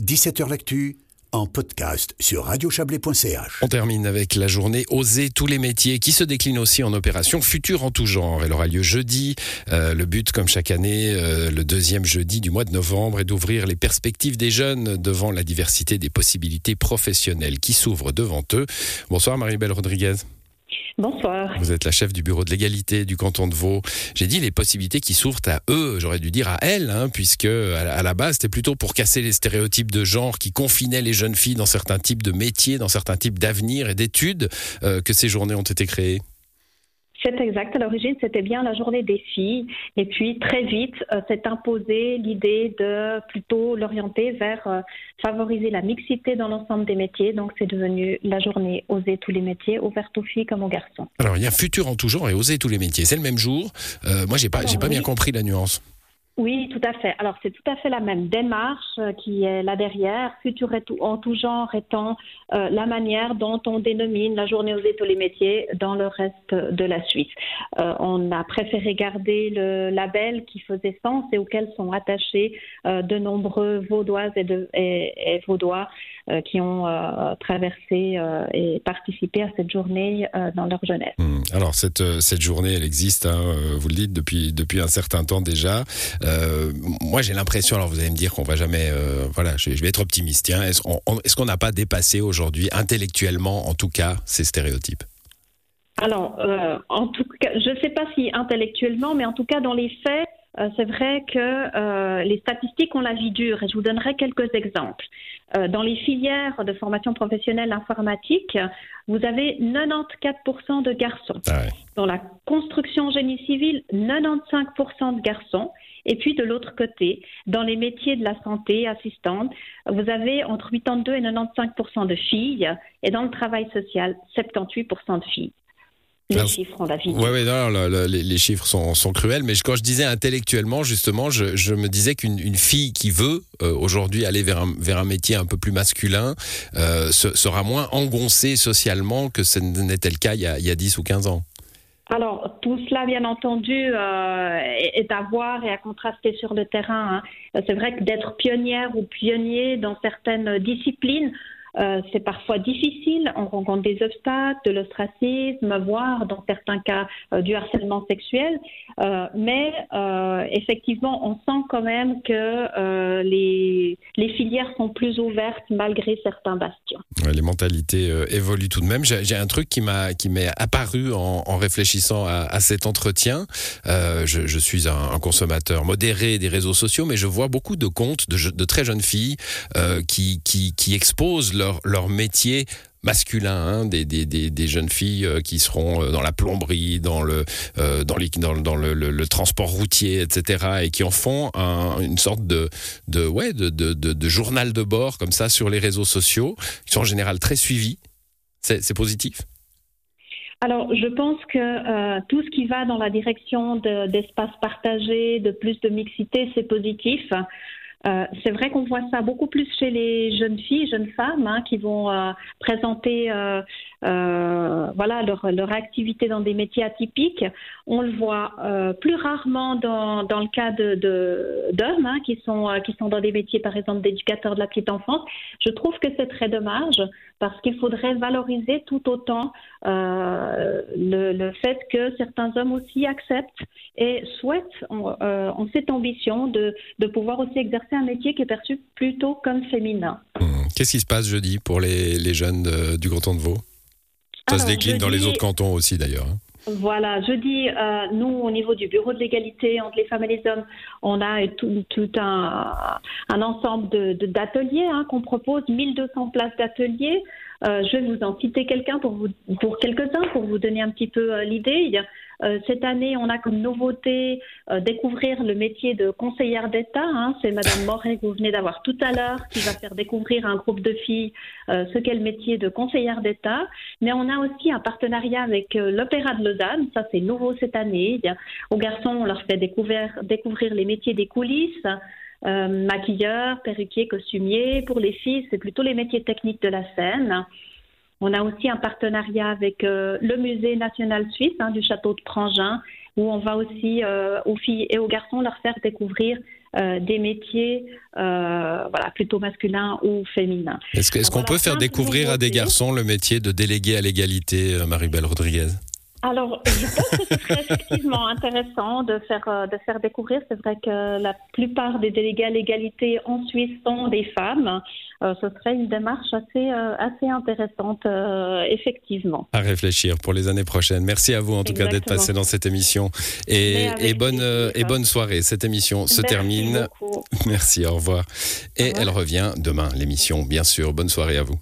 17h L'actu en podcast sur radiochablais.ch. On termine avec la journée Oser tous les métiers qui se décline aussi en opération future en tout genre. Elle aura lieu jeudi. Euh, le but, comme chaque année, euh, le deuxième jeudi du mois de novembre, est d'ouvrir les perspectives des jeunes devant la diversité des possibilités professionnelles qui s'ouvrent devant eux. Bonsoir Marie-Belle Rodriguez. Bonsoir. Vous êtes la chef du bureau de l'égalité du canton de Vaud. J'ai dit les possibilités qui s'ouvrent à eux, j'aurais dû dire à elles, hein, puisque à la base c'était plutôt pour casser les stéréotypes de genre qui confinaient les jeunes filles dans certains types de métiers, dans certains types d'avenir et d'études euh, que ces journées ont été créées. C'est exact. À l'origine, c'était bien la journée des filles. Et puis, très vite, euh, s'est imposée l'idée de plutôt l'orienter vers euh, favoriser la mixité dans l'ensemble des métiers. Donc, c'est devenu la journée Oser tous les métiers, ouverte aux filles comme aux garçons. Alors, il y a futur en tout genre et Oser tous les métiers. C'est le même jour. Euh, moi, j'ai pas, j'ai pas bien compris la nuance. Oui, tout à fait. Alors, c'est tout à fait la même démarche euh, qui est là derrière, futur en tout genre étant euh, la manière dont on dénomine la journée aux tous les métiers dans le reste de la Suisse. Euh, on a préféré garder le label qui faisait sens et auquel sont attachés de nombreux vaudoises et, de, vaudois qui ont traversé et participé à cette journée dans leur jeunesse. Hmm. Alors cette, journée, elle existe, hein, vous le dites, depuis un certain temps déjà. Moi, j'ai l'impression, alors vous allez me dire qu'on va jamais, voilà, je, vais être optimiste. Hein. Est-ce qu'on n'a pas dépassé aujourd'hui, intellectuellement en tout cas, ces stéréotypes? Alors, en tout cas, je ne sais pas si intellectuellement, mais en tout cas dans les faits, euh, c'est vrai que euh, les statistiques ont la vie dure et je vous donnerai quelques exemples. Euh, dans les filières de formation professionnelle informatique, vous avez 94% de garçons. Ah dans la construction génie civil, 95% de garçons. Et puis de l'autre côté, dans les métiers de la santé assistante, vous avez entre 82 et 95% de filles. Et dans le travail social, 78% de filles. Les chiffres, la vie. Oui, les, chiffres sont, sont, cruels, mais quand je disais intellectuellement, justement, je, je me disais qu'une fille qui veut euh, aujourd'hui aller vers un, vers un métier un peu plus masculin euh, sera moins engoncée socialement que ce n'était le cas il y, a, il y a 10 ou 15 ans. Alors, tout cela, bien entendu, euh, est à voir et à contraster sur le terrain. Hein. C'est vrai que d'être pionnière ou pionnier dans certaines disciplines, euh, c'est parfois difficile, on rencontre des obstacles, de l'ostracisme, voire dans certains cas euh, du harcèlement sexuel, euh, mais effectivement, on sent quand même que les, filières sont plus ouvertes malgré certains bastions. les mentalités évoluent tout de même. J'ai un truc qui m'est apparu en, réfléchissant à, cet entretien. Je, suis un, consommateur modéré des réseaux sociaux, mais je vois beaucoup de comptes de, très jeunes filles qui exposent leur leur, métier masculin, hein, des, des, des, jeunes filles euh, qui seront euh, dans la plomberie, dans le, euh, dans, les, dans, le, transport routier, etc., et qui en font une sorte de, de, ouais, de, de, de, journal de bord comme ça sur les réseaux sociaux, qui sont en général très suivis. C'est positif? Alors, je pense que tout ce qui va dans la direction d'espaces partagés, de plus de mixité, c'est positif. Euh, c'est vrai qu'on voit ça beaucoup plus chez les jeunes filles, jeunes femmes, hein, qui vont euh, présenter euh, voilà leur, leur, activité dans des métiers atypiques. On le voit plus rarement dans, dans, le cas de, d'hommes hein, qui sont qui sont dans des métiers, par exemple, d'éducateurs de la petite enfance. Je trouve que c'est très dommage parce qu'il faudrait valoriser tout autant le, le, fait que certains hommes aussi acceptent et souhaitent en, cette ambition de, de pouvoir aussi exercer un métier qui est perçu plutôt comme féminin. Mmh. Qu'est-ce qui se passe jeudi pour les, les jeunes du canton de Vaud? Ça se décline dans les autres cantons aussi d'ailleurs. Hein. Voilà, jeudi, euh, nous, au niveau du bureau de l'égalité entre les femmes et les hommes, on a tout, un, un, ensemble d'ateliers de, hein, qu'on propose, 1200 places d'ateliers. Euh, je vais vous en citer quelqu'un pour, vous, pour quelques-uns pour vous donner un petit peu euh, l'idée. Euh, cette année, on a comme nouveauté euh, découvrir le métier de conseillère d'État. Hein. C'est Madame Moret que vous venez d'avoir tout à l'heure qui va faire découvrir à un groupe de filles euh, ce qu'est le métier de conseillère d'État. Mais on a aussi un partenariat avec l'Opéra de Lausanne. Ça, c'est nouveau cette année. Aux garçons, on leur fait découvrir, les métiers des coulisses. Maquilleurs, perruquiers, costumiers. Pour les filles, c'est plutôt les métiers techniques de la scène. On a aussi un partenariat avec euh, le Musée national suisse hein, du château de Prangin, où on va aussi euh, aux filles et aux garçons leur faire découvrir des métiers voilà, plutôt masculins ou féminins. Est-ce qu'on peut faire découvrir à des garçons le métier de délégué à l'égalité, Marie-Belle Rodriguez? Alors, je pense que ce serait effectivement intéressant de faire, euh, de faire découvrir. C'est vrai que la plupart des délégués à l'égalité en Suisse sont des femmes. Euh, ce serait une démarche assez, euh, assez intéressante, effectivement. À réfléchir pour les années prochaines. Merci à vous, en tout cas, d'être passé dans cette émission. Et, et bonne, et bonne soirée. Cette émission se termine. Merci, au revoir. Et elle revient demain, l'émission, bien sûr. Bonne soirée à vous.